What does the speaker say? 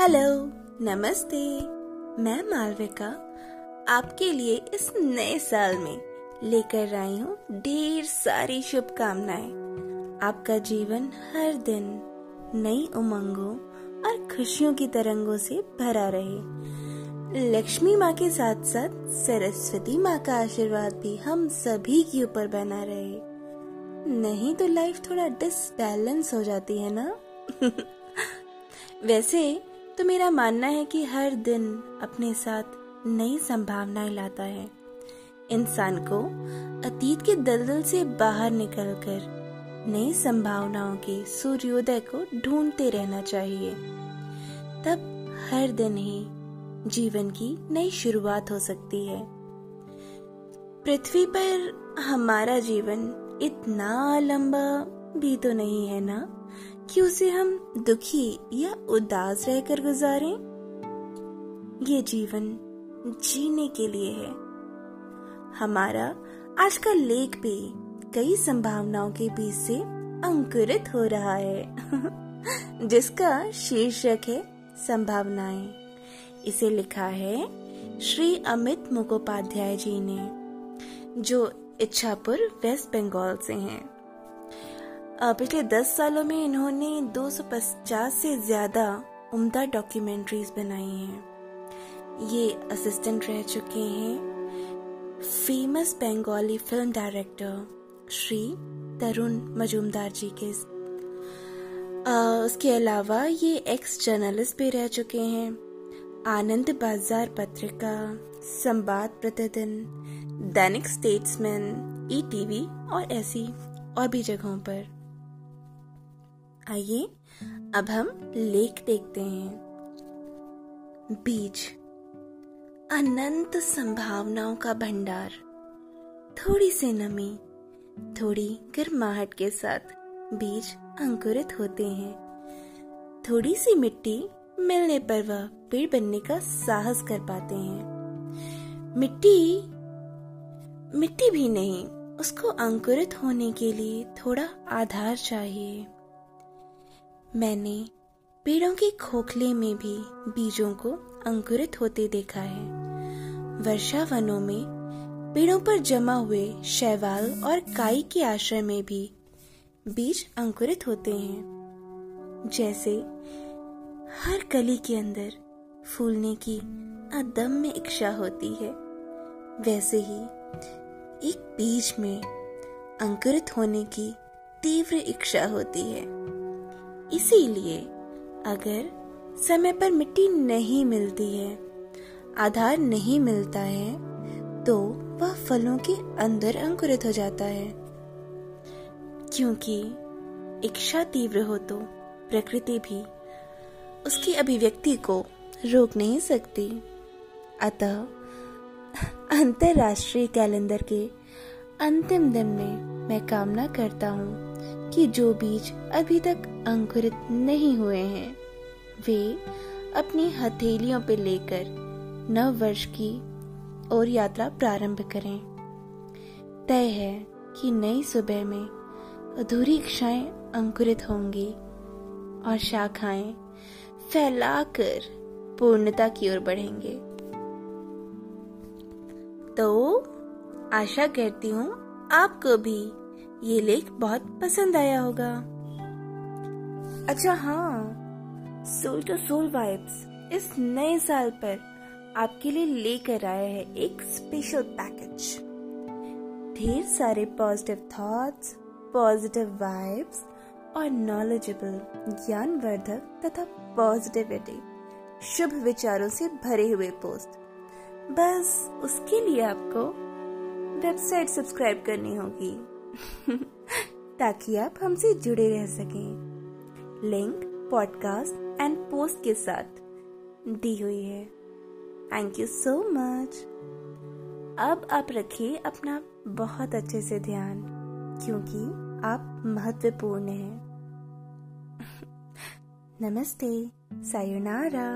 Hello, नमस्ते। मैं मालविका, आपके लिए इस नए साल में लेकर आई हूँ ढेर सारी शुभकामनाएँ। आपका जीवन हर दिन नई उमंगों और खुशियों की तरंगों से भरा रहे। लक्ष्मी माँ के साथ साथ सरस्वती माँ का आशीर्वाद भी हम सभी के ऊपर बना रहे। नहीं तो लाइफ थोड़ा डिसबैलेंस हो जाती है ना? वैसे तो मेरा मानना है कि हर दिन अपने साथ नई संभावनाएँ लाता है। इंसान को अतीत के दलदल से बाहर निकलकर नई संभावनाओं के सूर्योदय को ढूंढते रहना चाहिए। तब हर दिन ही जीवन की नई शुरुआत हो सकती है। पृथ्वी पर हमारा जीवन इतना लंबा भी तो नहीं है ना? कि उसे हम दुखी या उदास रहकर गुजारें? ये जीवन जीने के लिए है। हमारा आज का लेख भी कई संभावनाओं के बीच से अंकुरित हो रहा है, जिसका शीर्षक है संभावनाएँ। इसे लिखा है श्री अमित मुखोपाध्याय जी ने, जो इच्छापुर वेस्ट बंगाल से हैं। पिछले दस सालों में इन्होंने 250 से ज़्यादा उम्दा डॉक्यूमेंट्रीज बनाई हैं। ये असिस्टेंट रह चुके हैं। Famous Bengali film director Shri Tarun Majumdar ji के उसके अलावा ये एक्स जर्नलिस्ट भी रह चुके हैं। आनंद बाज़ार पत्रिका, संवाद प्रतिदिन, दैनिक स्टेट्समैन ई टीवी और ऐसी और भी जगहों पर। आइए, अब हम लेख देखते हैं। बीज। अनंत संभावनाओं का भंडार। थोड़ी सी नमी, थोड़ी गर्माहट के साथ बीज अंकुरित होते हैं। थोड़ी सी मिट्टी मिलने पर वह पेड़ बनने का साहस कर पाते हैं। मिट्टी मिट्टी भी नहीं, उसको अंकुरित होने के लिए थोड़ा आधार चाहिए। मैंने पेड़ों के खोखले में भी बीजों को अंकुरित होते देखा है। वर्षा वनों में पेड़ों पर जमा हुए शैवाल और काई के आश्रय में भी बीज अंकुरित होते हैं। जैसे हर कली के अंदर फूलने की अदम्य इच्छा होती है, वैसे ही एक बीज में अंकुरित होने की तीव्र इच्छा होती है। इसीलिए अगर समय पर मिट्टी नहीं मिलती है, आधार नहीं मिलता है तो वह फलों के अंदर अंकुरित हो जाता है। क्योंकि इच्छा तीव्र हो तो प्रकृति भी उसकी अभिव्यक्ति को रोक नहीं सकती। अतः अंतरराष्ट्रीय कैलेंडर के अंतिम दिन में मैं कामना करता हूँ कि जो बीज अभी तक अंकुरित नहीं हुए हैं, वे अपनी हथेलियों पे लेकर नव वर्ष की और यात्रा प्रारंभ करें। तय है कि नई सुबह में अधूरी इच्छाएँ अंकुरित होंगी और शाखाएँ फैलाकर पूर्णता की ओर बढ़ेंगे। तो आशा करती हूँ आपको भी ये लेख बहुत पसंद आया होगा। अच्छा हाँ। सोल टू सोल वाइब्स इस नए साल पर आपके लिए लेकर आया है एक स्पेशल पैकेज ढेर सारे पॉजिटिव थॉट्स पॉजिटिव वाइब्स और नॉलेजेबल ज्ञानवर्धक तथा पॉजिटिविटी शुभ विचारों से भरे हुए पोस्ट बस, उसके लिए आपको वेबसाइट सब्सक्राइब करनी होगी। ताकि आप हमसे जुड़े रह सकें। लिंक पॉडकास्ट एंड पोस्ट के साथ दी हुई है। थैंक यू सो मच अब आप रखिए अपना बहुत अच्छे से ध्यान, क्योंकि आप महत्वपूर्ण हैं। नमस्ते सायोनारा